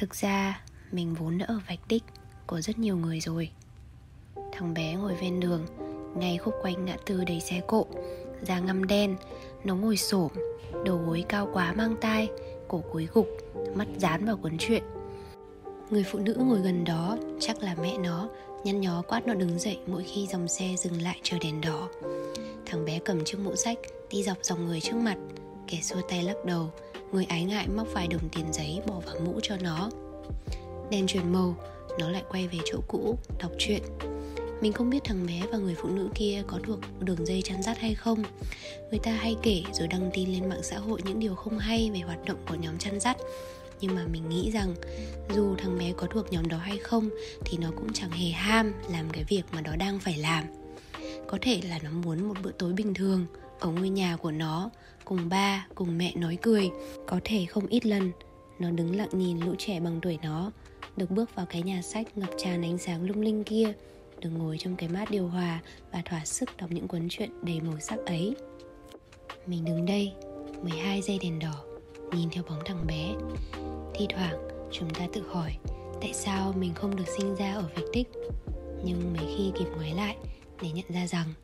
Thực ra, mình vốn đã ở vạch đích của rất nhiều người rồi Thằng bé ngồi ven đường, Ngay khúc quanh ngã tư đầy xe cộ, Da ngăm đen, Nó ngồi xổm, Đầu gối cao quá mang tai, Cổ cúi gục, Mắt dán vào cuốn chuyện. Người phụ nữ ngồi gần đó, Chắc là mẹ nó, Nhăn nhó quát nó đứng dậy mỗi khi dòng xe dừng lại chờ đèn đỏ Thằng bé cầm chiếc mũ sách Đi dọc dòng người trước mặt, Kẻ xua tay lắc đầu Người ái ngại móc vài đồng tiền giấy bỏ vào mũ cho nó. Đèn chuyển màu, Nó lại quay về chỗ cũ, Đọc truyện. Mình không biết thằng bé và người phụ nữ kia có thuộc đường dây chăn dắt hay không. Người ta hay kể rồi đăng tin lên mạng xã hội những điều không hay về hoạt động của nhóm chăn dắt. Nhưng mà mình nghĩ rằng, dù thằng bé có thuộc nhóm đó hay không, thì nó cũng chẳng hề ham làm cái việc mà nó đang phải làm. Có thể là nó muốn một bữa tối bình thường ở ngôi nhà của nó, cùng ba, cùng mẹ nói cười. Có thể không ít lần, nó đứng lặng nhìn lũ trẻ bằng tuổi nó, được bước vào cái nhà sách ngập tràn ánh sáng lung linh kia, được ngồi trong cái mát điều hòa và thỏa sức đọc những cuốn truyện đầy màu sắc ấy. Mình đứng đây 12 giây đèn đỏ, nhìn theo bóng thằng bé. Thi thoảng, chúng ta tự hỏi, tại sao mình không được sinh ra ở vạch tích nhưng mấy khi kịp ngoái lại, để nhận ra rằng